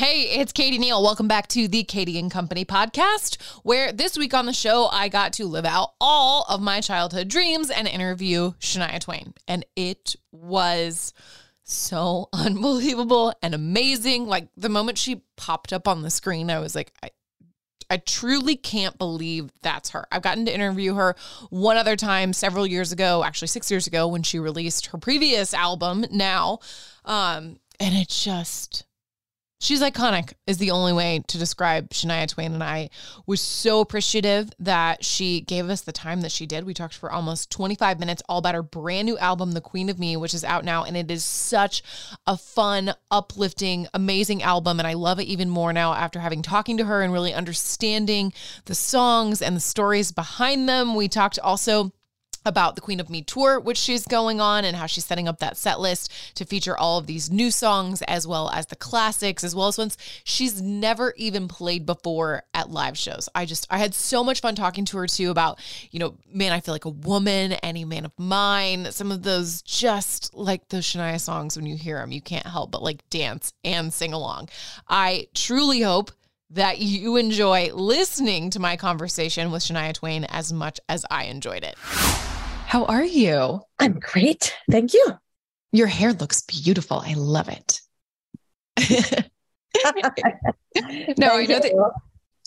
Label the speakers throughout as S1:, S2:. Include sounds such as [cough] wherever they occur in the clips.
S1: Hey, it's Katie Neal. Welcome back to the Katie and Company podcast, where this week on the show, I got to live out all of my childhood dreams and interview Shania Twain. And it was so [laughs] unbelievable and amazing. Like the moment she popped up on the screen, I was like, I, I truly can't believe that's her. I've gotten to interview her one other time several years ago, actually six years ago, when she released her previous album, Now. Um, and it just She's iconic, is the only way to describe Shania Twain. And I was so appreciative that she gave us the time that she did. We talked for almost 25 minutes, all about her brand new album, The Queen of Me, which is out now. And it is such a fun, uplifting, amazing album. And I love it even more now after having talking to her and really understanding the songs and the stories behind them. We talked also about the Queen of Me tour, which she's going on, and how she's setting up that set list to feature all of these new songs, as well as the classics, as well as ones she's never even played before at live shows. I just, I had so much fun talking to her too about, you know, man, I feel like a woman, any man of mine, some of those just like those Shania songs, when you hear them, you can't help but like dance and sing along. I truly hope that you enjoy listening to my conversation with Shania Twain as much as I enjoyed it. How are you?
S2: I'm great. Thank you.
S1: Your hair looks beautiful. I love it. [laughs] no, I know that.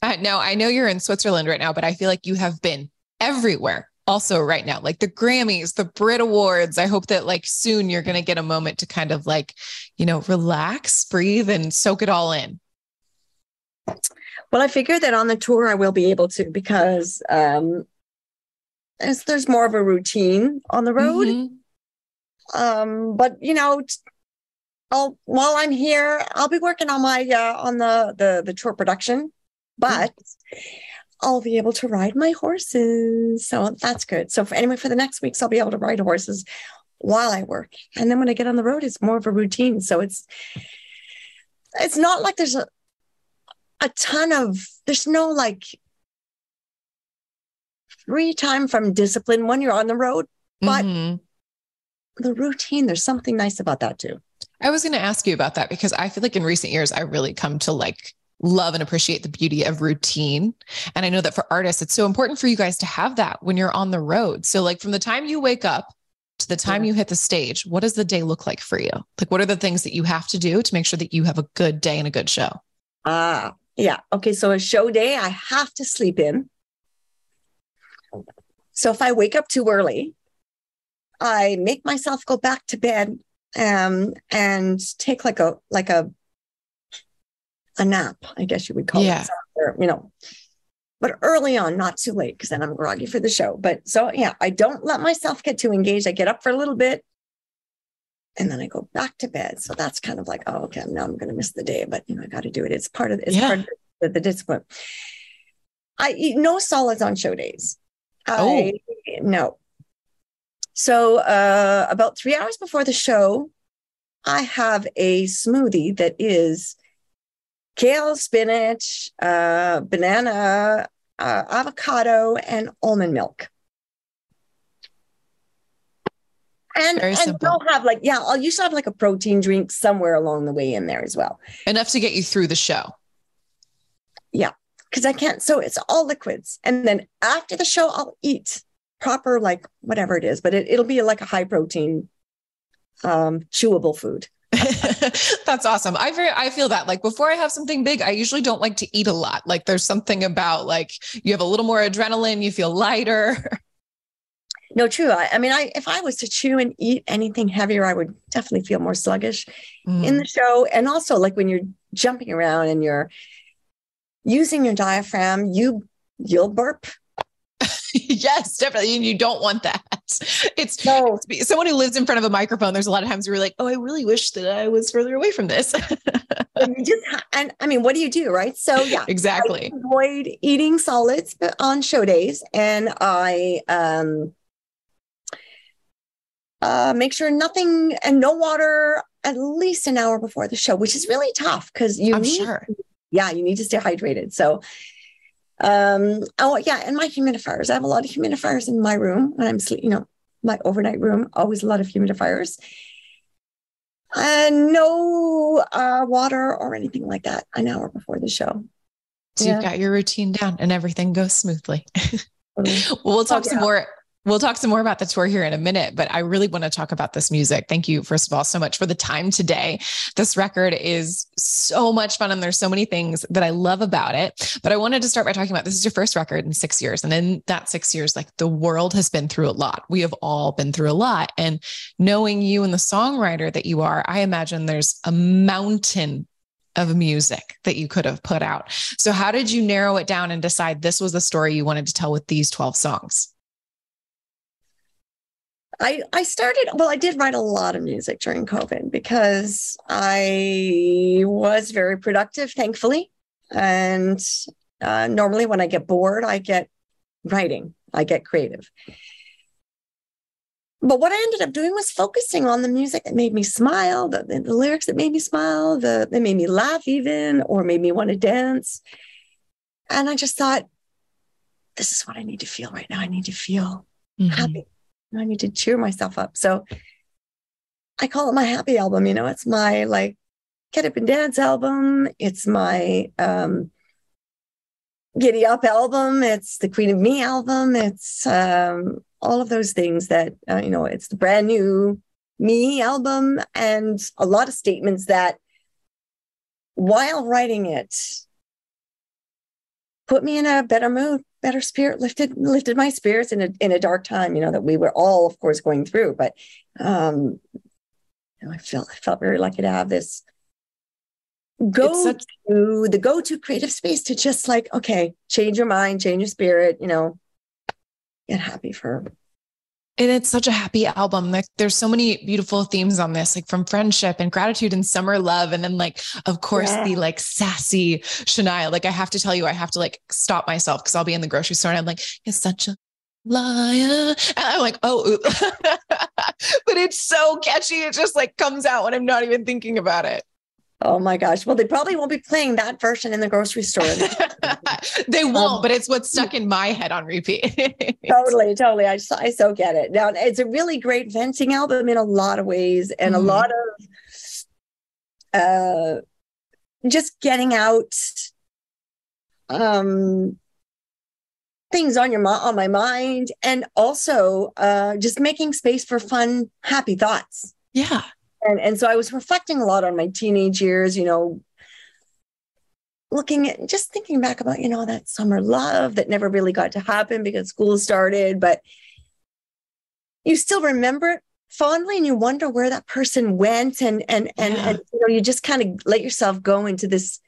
S1: Uh, no, I know you're in Switzerland right now, but I feel like you have been everywhere also right now, like the Grammys, the Brit Awards. I hope that like soon you're going to get a moment to kind of like, you know, relax, breathe, and soak it all in.
S2: Well, I figure that on the tour I will be able to because um, there's, there's more of a routine on the road. Mm-hmm. Um, but you know, I'll, while I'm here, I'll be working on my uh, on the the the tour production, but mm-hmm. I'll be able to ride my horses, so that's good. So for, anyway, for the next weeks, I'll be able to ride horses while I work, and then when I get on the road, it's more of a routine. So it's it's not like there's a a ton of there's no like free time from discipline when you're on the road, but mm-hmm. the routine, there's something nice about that too.
S1: I was going to ask you about that because I feel like in recent years, I really come to like love and appreciate the beauty of routine. And I know that for artists, it's so important for you guys to have that when you're on the road. So, like, from the time you wake up to the time yeah. you hit the stage, what does the day look like for you? Like, what are the things that you have to do to make sure that you have a good day and a good show?
S2: Ah, uh, yeah. Okay. So, a show day, I have to sleep in. So if I wake up too early, I make myself go back to bed um, and take like a like a a nap, I guess you would call yeah. it, or, you know. But early on, not too late, because then I'm groggy for the show. But so yeah, I don't let myself get too engaged. I get up for a little bit, and then I go back to bed. So that's kind of like, oh, okay, now I'm going to miss the day, but you know, I got to do it. It's part of it's yeah. part of the, the discipline. I eat no solids on show days. Oh. I no. So uh, about three hours before the show, I have a smoothie that is kale, spinach, uh, banana, uh, avocado, and almond milk. And, Very and will have like, yeah, I'll usually have like a protein drink somewhere along the way in there as well.
S1: Enough to get you through the show.
S2: Yeah because I can't. So it's all liquids. And then after the show, I'll eat proper, like whatever it is, but it, it'll be like a high protein, um, chewable food. [laughs]
S1: That's awesome. I very I feel that like before I have something big, I usually don't like to eat a lot. Like there's something about like you have a little more adrenaline, you feel lighter. [laughs]
S2: No, true. I, I mean, I if I was to chew and eat anything heavier, I would definitely feel more sluggish mm. in the show. And also, like when you're jumping around and you're using your diaphragm, you you'll burp [laughs]
S1: yes, definitely. And you don't want that. It's no. someone who lives in front of a microphone. There's a lot of times where you're like, oh, I really wish that I was further away from this. [laughs]
S2: and you just, and I mean, what do you do? Right. So, yeah, [laughs]
S1: exactly.
S2: I avoid eating solids on show days. And I, um, uh, make sure nothing and no water at least an hour before the show, which is really tough because you
S1: I'm
S2: need,
S1: sure.
S2: Yeah, you need to stay hydrated. So um, oh yeah, and my humidifiers. I have a lot of humidifiers in my room when I'm sleep. You know, my overnight room always a lot of humidifiers. And no uh, water or anything like that an hour before the show.
S1: So yeah. you've got your routine down and everything goes smoothly. well, we'll talk oh, yeah. some more We'll talk some more about the tour here in a minute, but I really want to talk about this music. Thank you, first of all, so much for the time today. This record is so much fun, and there's so many things that I love about it. But I wanted to start by talking about this is your first record in six years. And in that six years, like the world has been through a lot. We have all been through a lot. And knowing you and the songwriter that you are, I imagine there's a mountain of music that you could have put out. So, how did you narrow it down and decide this was the story you wanted to tell with these 12 songs?
S2: I, I started, well, I did write a lot of music during COVID because I was very productive, thankfully. And uh, normally when I get bored, I get writing, I get creative. But what I ended up doing was focusing on the music that made me smile, the, the, lyrics that made me smile, the, that made me laugh, even, or made me want to dance. And I just thought, this is what I need to feel right now. I need to feel mm-hmm. happy. I need to cheer myself up. So I call it my happy album. You know, it's my like get up and dance album. It's my um, giddy up album. It's the Queen of Me album. It's um, all of those things that, uh, you know, it's the brand new me album and a lot of statements that while writing it put me in a better mood better spirit lifted lifted my spirits in a in a dark time you know that we were all of course going through. But um you know, i felt i felt very lucky to have this go such- to the go to creative space to just like okay change your mind change your spirit you know get happy for
S1: and it's such a happy album. Like there's so many beautiful themes on this, like from friendship and gratitude and summer love. And then like, of course, yeah. the like sassy Shania. Like I have to tell you, I have to like stop myself because I'll be in the grocery store and I'm like, you're such a liar. And I'm like, oh, [laughs] but it's so catchy. It just like comes out when I'm not even thinking about it.
S2: Oh my gosh. Well, they probably won't be playing that version in the grocery store. [laughs]
S1: they won't, um, but it's what's stuck in my head on repeat. [laughs]
S2: totally, totally. I, I so get it. Now, it's a really great venting album in a lot of ways and mm. a mm-hmm. lot of uh, just getting out um, things on your on my mind and also uh, just making space for fun, happy thoughts.
S1: Yeah
S2: and and so I was reflecting a lot on my teenage years, you know, looking at just thinking back about you know that summer love that never really got to happen because school started, but you still remember it fondly and you wonder where that person went and and and, yeah. and you know you just kind of let yourself go into this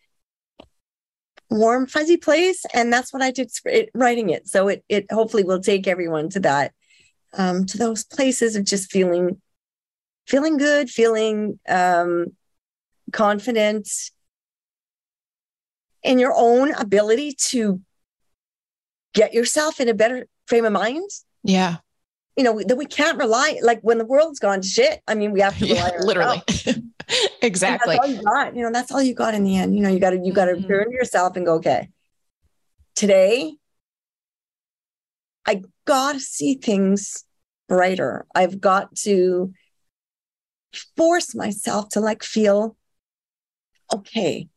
S2: warm fuzzy place and that's what i did writing it so it it hopefully will take everyone to that um to those places of just feeling feeling good, feeling um, confident in your own ability to get yourself in a better frame of mind.
S1: Yeah.
S2: You know, that we can't rely, like when the world's gone to shit, I mean, we have to [laughs] rely
S1: yeah, literally. [laughs] exactly.
S2: you got. You know, that's all you got in the end. You know, you got to, you got to mm-hmm. turn to yourself and go, okay, today, I got to see things brighter. I've got to force myself to like feel okay.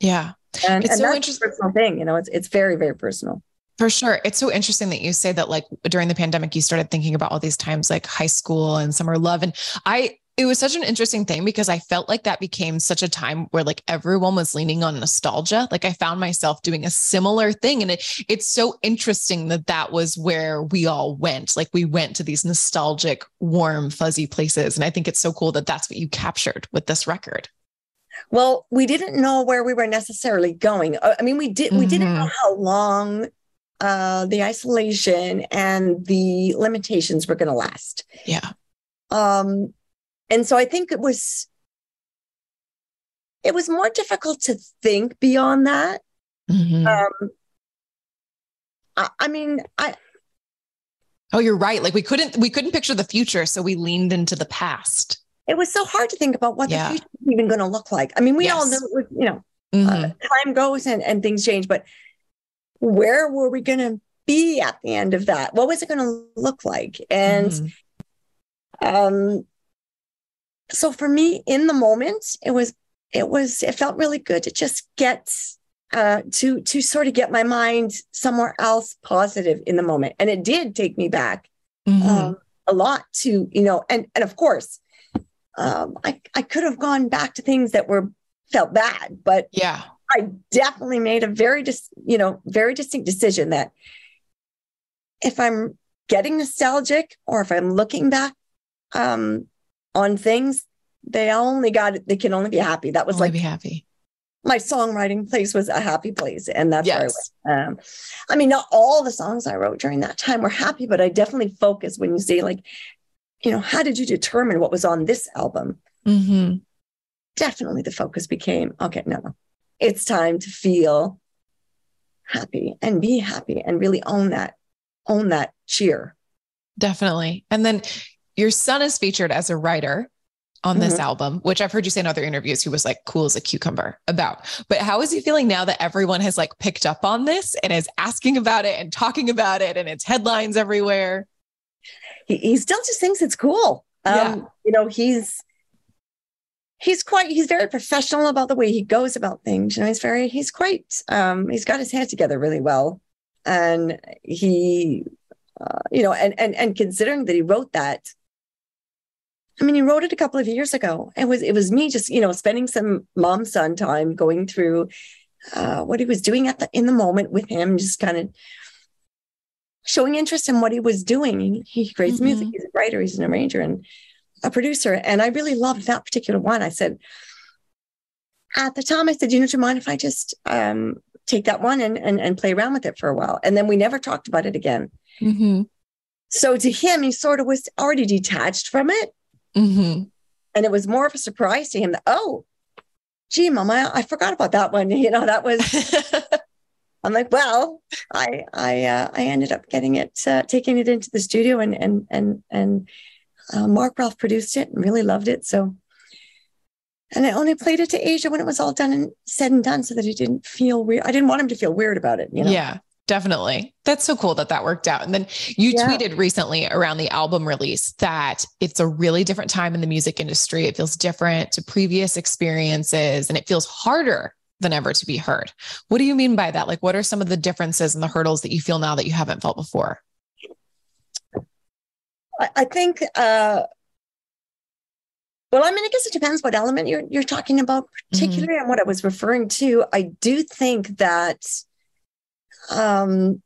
S1: Yeah.
S2: And, it's and so that's interesting. a personal thing, you know, it's it's very, very personal.
S1: For sure. It's so interesting that you say that like during the pandemic, you started thinking about all these times like high school and summer love. And I it was such an interesting thing because I felt like that became such a time where like everyone was leaning on nostalgia. Like I found myself doing a similar thing. And it, it's so interesting that that was where we all went. Like we went to these nostalgic, warm, fuzzy places. And I think it's so cool that that's what you captured with this record.
S2: Well, we didn't know where we were necessarily going. Uh, I mean, we did, we mm-hmm. didn't know how long uh, the isolation and the limitations were going to last.
S1: Yeah.
S2: Um, and so I think it was it was more difficult to think beyond that. Mm-hmm. Um, I, I mean, I.
S1: Oh, you're right. Like we couldn't we couldn't picture the future, so we leaned into the past.
S2: It was so hard to think about what yeah. the future is even going to look like. I mean, we yes. all know, you know, mm-hmm. uh, time goes and, and things change, but where were we going to be at the end of that? What was it going to look like? And mm-hmm. um, so for me in the moment it was it was it felt really good to just get uh to to sort of get my mind somewhere else positive in the moment and it did take me back mm-hmm. um, a lot to you know and and of course um i i could have gone back to things that were felt bad but
S1: yeah
S2: i definitely made a very dis, you know very distinct decision that if i'm getting nostalgic or if i'm looking back um on things, they only got. They can only be happy. That was
S1: only
S2: like
S1: be happy.
S2: My songwriting place was a happy place, and that's yes. where I went. Um, I mean, not all the songs I wrote during that time were happy, but I definitely focused when you say like, you know, how did you determine what was on this album?
S1: Mm-hmm.
S2: Definitely, the focus became okay. No, it's time to feel happy and be happy and really own that, own that cheer.
S1: Definitely, and then your son is featured as a writer on this mm-hmm. album, which I've heard you say in other interviews, he was like cool as a cucumber about. But how is he feeling now that everyone has like picked up on this and is asking about it and talking about it and it's headlines everywhere?
S2: He, he still just thinks it's cool. Um, yeah. You know, he's he's quite he's very professional about the way he goes about things. You know, he's very he's quite um, he's got his head together really well, and he uh, you know, and and and considering that he wrote that I mean, he wrote it a couple of years ago. It was it was me just you know spending some mom son time going through uh, what he was doing at the in the moment with him, just kind of showing interest in what he was doing. He, he creates mm-hmm. music. He's a writer. He's an arranger and a producer. And I really loved that particular one. I said at the time, I said, you know, do you mind if I just um, take that one and, and and play around with it for a while? And then we never talked about it again.
S1: Mm-hmm.
S2: So to him, he sort of was already detached from it.
S1: Mm-hmm.
S2: And it was more of a surprise to him that, oh, gee, mama, I forgot about that one. [laughs] You know, that was, [laughs] I'm like, well, I, I, uh, I ended up getting it, uh, taking it into the studio and, and, and, and, uh, Mark Ralph produced it and really loved it. So, and I only played it to Eja when it was all done and said and done so that he didn't feel weird. I didn't want him to feel weird about it, you know?
S1: Yeah. Definitely. That's so cool that that worked out. And then you yeah. tweeted recently around the album release that it's a really different time in the music industry. It feels different to previous experiences and it feels harder than ever to be heard. What do you mean by that? Like, what are some of the differences and the hurdles that you feel now that you haven't felt before?
S2: I think, uh, well, I mean, I guess it depends what element you're you're talking about, particularly mm-hmm. and what I was referring to. I do think that um,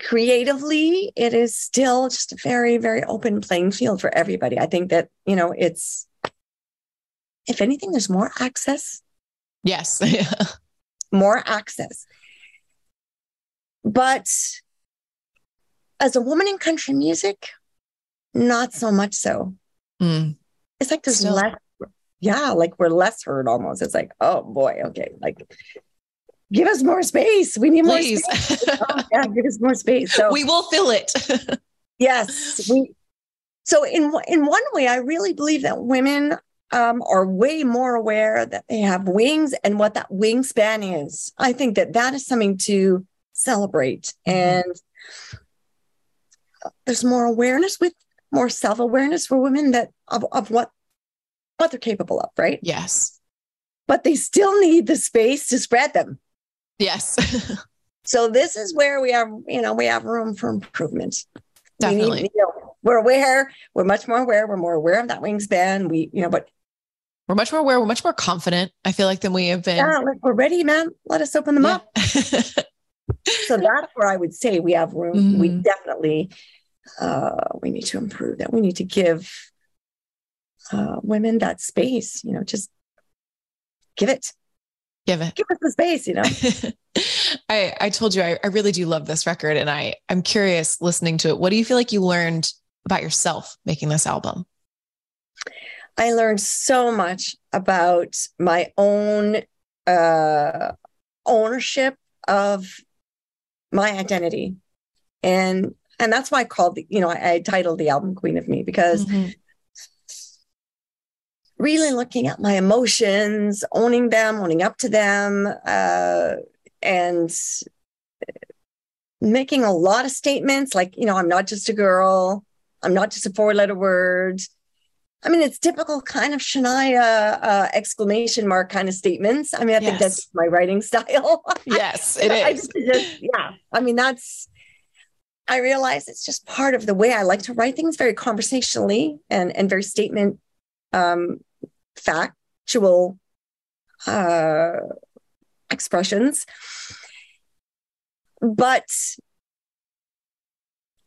S2: creatively, it is still just a very, very open playing field for everybody. I think that, you know, it's, if anything, there's more access.
S1: Yes. [laughs]
S2: more access. But as a woman in country music, not so much so.
S1: Mm.
S2: It's like there's Still. less, yeah, like we're less heard almost. It's like, oh boy, okay, like give us more space. We need Please. more space. [laughs] oh, yeah, give us more space. So
S1: we will fill it. [laughs]
S2: yes. We so in in one way, I really believe that women um, are way more aware that they have wings and what that wingspan is. I think that that is something to celebrate, mm-hmm. and there's more awareness with more self awareness for women that of, of what what they're capable of, right?
S1: Yes.
S2: But they still need the space to spread them.
S1: Yes. [laughs]
S2: so this is where we have, you know, we have room for improvement.
S1: Definitely.
S2: We need, you know, we're aware, we're much more aware, we're more aware of that wingspan. We, you know, but
S1: we're much more aware, we're much more confident, I feel like, than we have been.
S2: Yeah, like we're ready, man. Let us open them yeah. up. [laughs] so that's where I would say we have room. Mm-hmm. We definitely uh we need to improve that. We need to give uh women that space, you know, just give it.
S1: Give it.
S2: Give us the space, you know. [laughs]
S1: I, I told you I, I really do love this record and I, I'm curious listening to it. What do you feel like you learned about yourself making this album?
S2: I learned so much about my own uh, ownership of my identity, and and that's why I called the you know I, I titled the album "Queen of Me" because mm-hmm. Really looking at my emotions, owning them, owning up to them, uh, and making a lot of statements like you know I'm not just a girl, I'm not just a four letter word. I mean, it's typical kind of Shania uh, exclamation mark kind of statements. I mean, I yes. think that's my writing [laughs] style.
S1: yes, [laughs] it is.
S2: Just, yeah. I mean, that's, I realize it's just part of the way I like to write things very conversationally and, and very statement, um, factual uh, expressions. But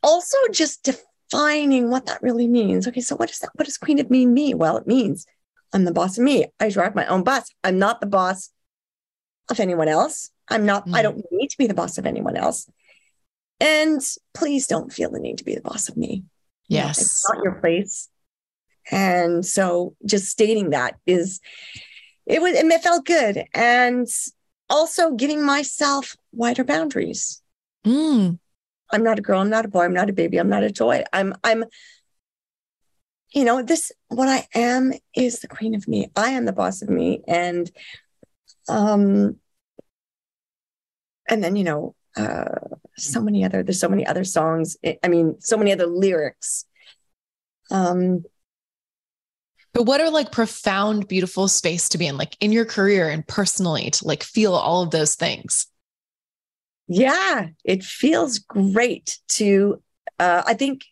S2: also just defining what that really means. Okay, so what does that? What does Queen of Me mean? Well, it means I'm the boss of me. I drive my own bus. I'm not the boss of anyone else. I'm not. Mm. I don't need to be the boss of anyone else. And please don't feel the need to be the boss of me.
S1: Yes,
S2: it's not your place. And so, just stating that is, it was, and It felt good, and also giving myself wider boundaries.
S1: Mm.
S2: I'm not a girl. I'm not a boy. I'm not a baby. I'm not a toy. I'm, I'm, you know, this, what I am is the queen of me. I am the boss of me. And, um, and then, you know, uh, so many other, there's so many other songs. I mean, so many other lyrics. Um,
S1: but what are like profound, beautiful space to be in, like in your career and personally to like feel all of those things?
S2: yeah, it feels great to, uh, I think,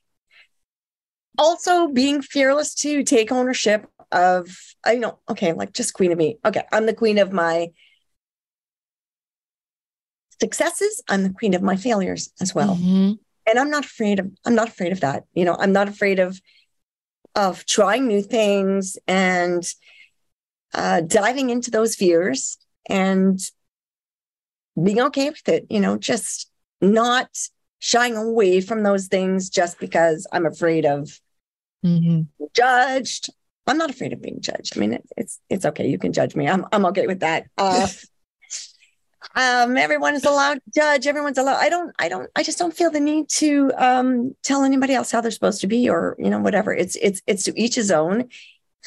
S2: also being fearless to take ownership of, you know, okay, like just queen of me. Okay, I'm the queen of my successes. I'm the queen of my failures as well. Mm-hmm. And I'm not afraid of, I'm not afraid of that. You know, I'm not afraid of, of trying new things and uh, diving into those fears and being okay with it, you know, just not shying away from those things just because I'm afraid of mm-hmm. judged. I'm not afraid of being judged. I mean, it, it's it's okay. You can judge me. I'm I'm okay with that. Uh, um, everyone is allowed to judge. Everyone's allowed. I don't. I don't. I just don't feel the need to um, tell anybody else how they're supposed to be, or you know, whatever. It's it's it's to each his own,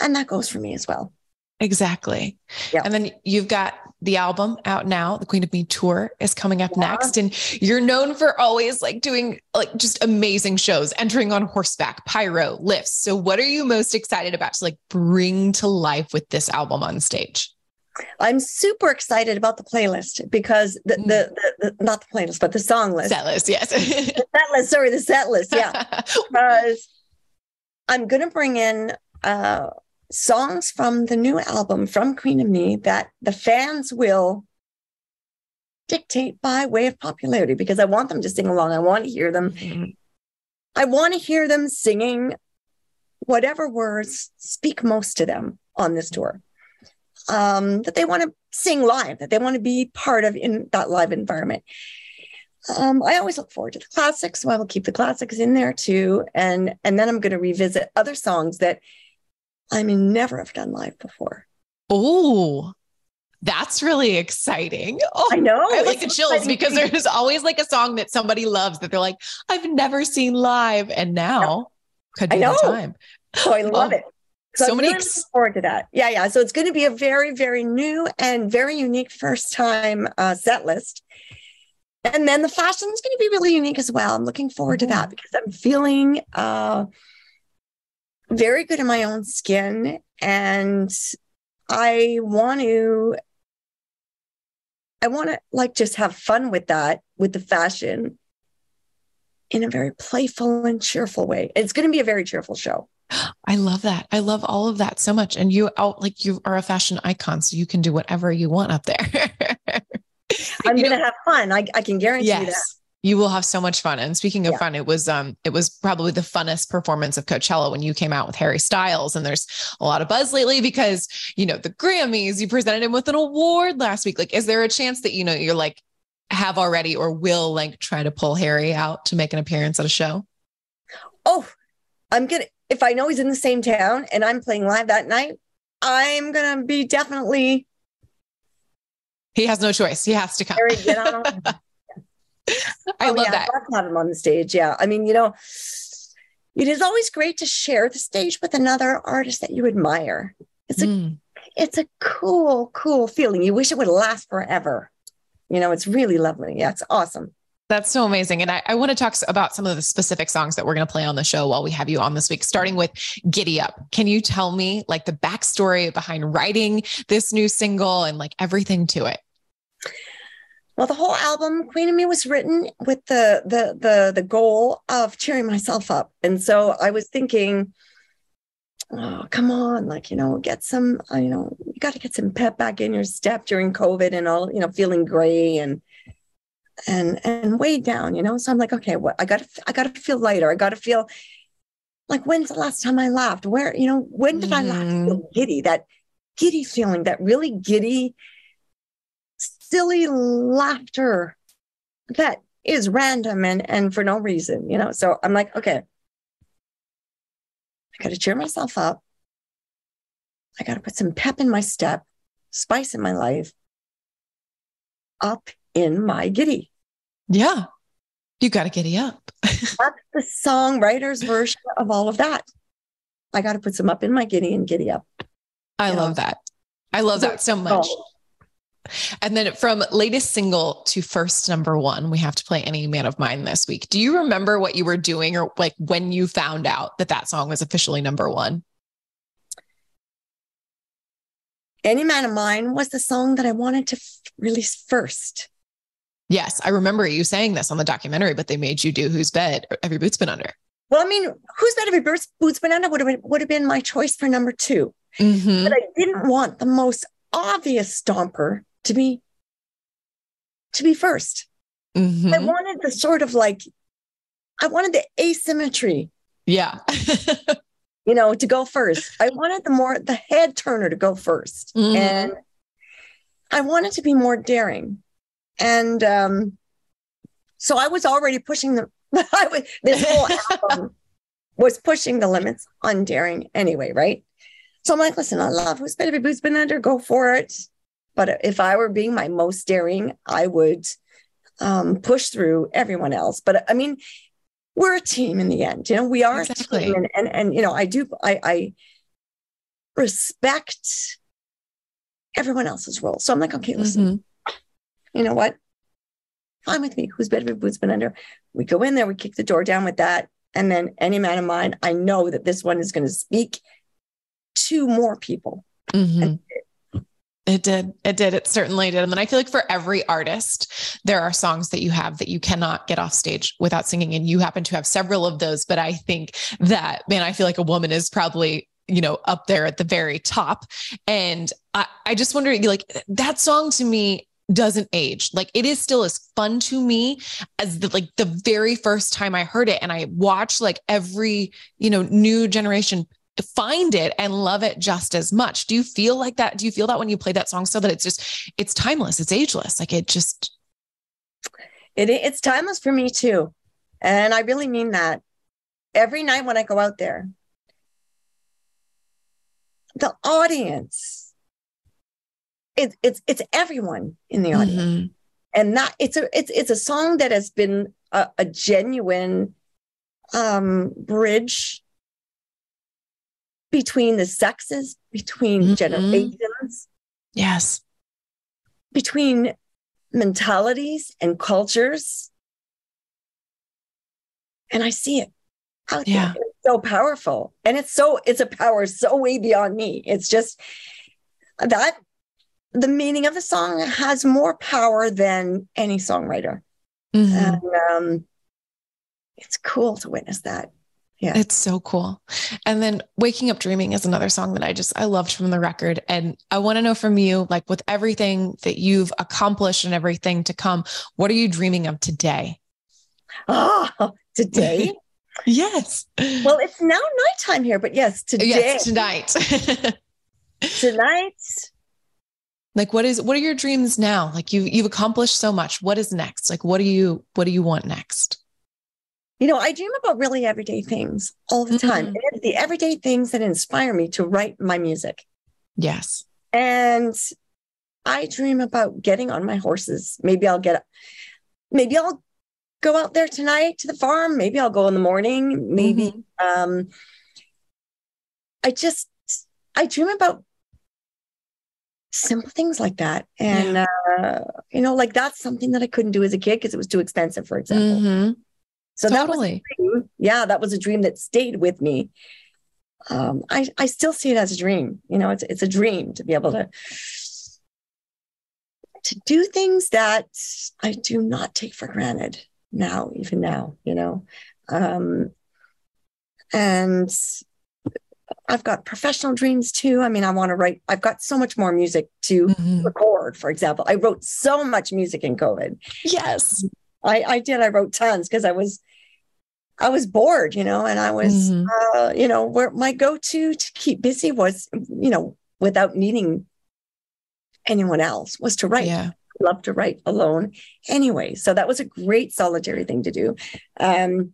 S2: and that goes for me as well.
S1: Exactly. Yeah. And then you've got the album out now. The Queen of Me tour is coming up yeah. next. And you're known for always like doing like just amazing shows, entering on horseback, pyro, lifts. So what are you most excited about to like bring to life with this album on stage?
S2: I'm super excited about the playlist because the, mm. the, the, the not the playlist, but the song list.
S1: Set list, yes. [laughs]
S2: the set list, sorry, the set list, yeah. [laughs] because I'm gonna bring in uh songs from the new album from Queen of Me that the fans will dictate by way of popularity because I want them to sing along. I want to hear them. Mm-hmm. I want to hear them singing whatever words speak most to them on this tour. Um, that they want to sing live, that they want to be part of in that live environment. Um, I always look forward to the classics, so I will keep the classics in there too, and and then I'm going to revisit other songs that I mean, never have done live before.
S1: Oh, that's really exciting. Oh,
S2: I know.
S1: I like the chills because there's always like a song that somebody loves that they're like, I've never seen live. And now could be the time.
S2: Oh, I love oh, it.
S1: So, so many really
S2: ex- forward to that. Yeah, yeah. So it's going to be a very, very new and very unique first time uh, set list. And then the fashion is going to be really unique as well. I'm looking forward mm-hmm. to that because I'm feeling uh, very good in my own skin and I want to I want to like just have fun with that with the fashion in a very playful and cheerful way. It's going to be a very cheerful show.
S1: I love that. I love all of that so much. And you out like you are a fashion icon, so you can do whatever you want up there. [laughs]
S2: I'm going to have fun. I, I can guarantee yes. that.
S1: You will have so much fun. And speaking of yeah. fun, it was um it was probably the funnest performance of Coachella when you came out with Harry Styles. And there's a lot of buzz lately because you know the Grammys, you presented him with an award last week. Like, is there a chance that you know you're like have already or will like try to pull Harry out to make an appearance at a show?
S2: Oh, I'm gonna if I know he's in the same town and I'm playing live that night, I'm gonna be definitely.
S1: He has no choice. He has to come.
S2: Get on. [laughs]
S1: I oh, love yeah, that.
S2: I'd have him on the stage. Yeah, I mean, you know, it is always great to share the stage with another artist that you admire. It's a mm. it's a cool, cool feeling. You wish it would last forever. You know, it's really lovely. Yeah, it's awesome.
S1: That's so amazing. And I, I, want to talk about some of the specific songs that we're going to play on the show while we have you on this week, starting with Giddy Up. Can you tell me like the backstory behind writing this new single and like everything to it?
S2: Well, the whole album, Queen of Me, was written with the the the the goal of cheering myself up. And so I was thinking, oh, come on, like, you know, get some, uh, you know, you got to get some pep back in your step during COVID and all, you know, feeling gray and, and, and weighed down, you know? So I'm like, okay, what I got to, I got to feel lighter. I got to feel like, when's the last time I laughed? Where, you know, when did mm. I laugh? Feel mm-hmm. giddy, that giddy feeling, that really giddy, silly laughter that is random and, and for no reason, you know? So I'm like, okay, I got to cheer myself up. I got to put some pep in my step, spice in my life, up in my giddy.
S1: Yeah. You got to giddy up. [laughs]
S2: That's the songwriter's version of all of that. I got to put some up in my giddy and giddy up.
S1: I love know? that. I love that so much. And then from latest single to first number one, we have to play Any Man of Mine this week. Do you remember what you were doing or like when you found out that that song was officially number one?
S2: Any Man of Mine was the song that I wanted to f- release first.
S1: Yes, I remember you saying this on the documentary, but they made you do Whose Bed Have Your Boots Been Under.
S2: Well, I mean, Whose Bed Have Your Boots Been Under would have been, would have been my choice for number 2 mm-hmm. But I didn't want the most obvious stomper to be to be 1st mm-hmm. I wanted the sort of like I wanted the asymmetry.
S1: Yeah. [laughs]
S2: you know, to go first. I wanted the more the head turner to go 1st mm-hmm. And I wanted to be more daring. And um so I was already pushing the [laughs] I was, this whole [laughs] album was pushing the limits on daring anyway, right? So I'm like, listen, I love whose bed have your boots been under, go for it. But if I were being my most daring, I would um, push through everyone else. But I mean, we're a team in the end. You know, we are exactly. a team, and, and and you know, I do I, I respect everyone else's role. So I'm like, okay, listen, mm-hmm. You know what? Fine with me. Who's better? Who's been under? We go in there, we kick the door down with that, and then any man of mine, I know that this one is going to speak to more people. Mm-hmm.
S1: It did. It did. It certainly did. And then I feel like for every artist, there are songs that you have that you cannot get off stage without singing. And you happen to have several of those. But I think that, man, I feel like a woman is probably, you know, up there at the very top. And I, I just wonder, like, that song to me doesn't age. Like it is still as fun to me as the like the very first time I heard it. And I watch like every, you know, new generation find it and love it just as much. Do you feel like that? Do you feel that when you play that song so that it's just it's timeless, it's ageless, like it just
S2: it it's timeless for me too. And I really mean that. Every night when I go out there, the audience it, it's it's everyone in the audience. Mm-hmm. And that it's a it's it's a song that has been a, a genuine um bridge between the sexes, between mm-hmm. generations.
S1: Yes.
S2: Between mentalities and cultures. And I see it out yeah. there. It's so powerful. And it's so, it's a power so way beyond me. It's just that the meaning of the song has more power than any songwriter. Mm-hmm. And, um, it's cool to witness that. Yeah.
S1: It's so cool. And then Waking Up Dreaming is another song that I just I loved from the record. And I want to know from you, like with everything that you've accomplished and everything to come, what are you dreaming of today?
S2: Oh, today? [laughs]
S1: yes.
S2: Well, it's now nighttime here, but yes, today.
S1: Yes, tonight. [laughs]
S2: tonight.
S1: Like what is what are your dreams now? Like you you've accomplished so much. What is next? Like what do you what do you want next?
S2: You know, I dream about really everyday things all the time. Mm-hmm. The everyday things that inspire me to write my music.
S1: Yes.
S2: And I dream about getting on my horses. Maybe I'll get maybe I'll go out there tonight to the farm. Maybe I'll go in the morning. Maybe mm-hmm. um I just I dream about simple things like that. And yeah. uh, you know, like that's something that I couldn't do as a kid because it was too expensive, for example. Mm-hmm. So totally. that was yeah, that was a dream that stayed with me. Um, I I still see it as a dream. You know, it's it's a dream to be able to to do things that I do not take for granted now, even now. You know, um, and I've got professional dreams too. I mean, I want to write. I've got so much more music to mm-hmm. record. For example, I wrote so much music in COVID.
S1: Yes,
S2: I, I did. I wrote tons because I was I was bored, you know, and I was, mm-hmm. uh, you know, where my go-to to keep busy was, you know, without needing anyone else was to write. Yeah. I love to write alone anyway. So that was a great solitary thing to do. Um,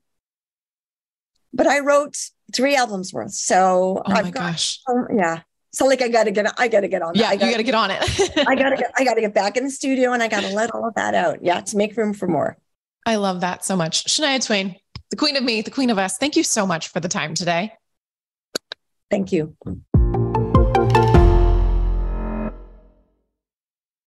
S2: but I wrote three albums worth. So
S1: oh I've my got, gosh.
S2: Um, yeah. So like I gotta get I gotta get on
S1: that. Yeah,
S2: gotta,
S1: you gotta get on it. [laughs]
S2: I gotta get I gotta get back in the studio and I gotta let all of that out. Yeah, to make room for more.
S1: I love that so much. Shania Twain, the queen of me, the queen of us. Thank you so much for the time today.
S2: Thank you.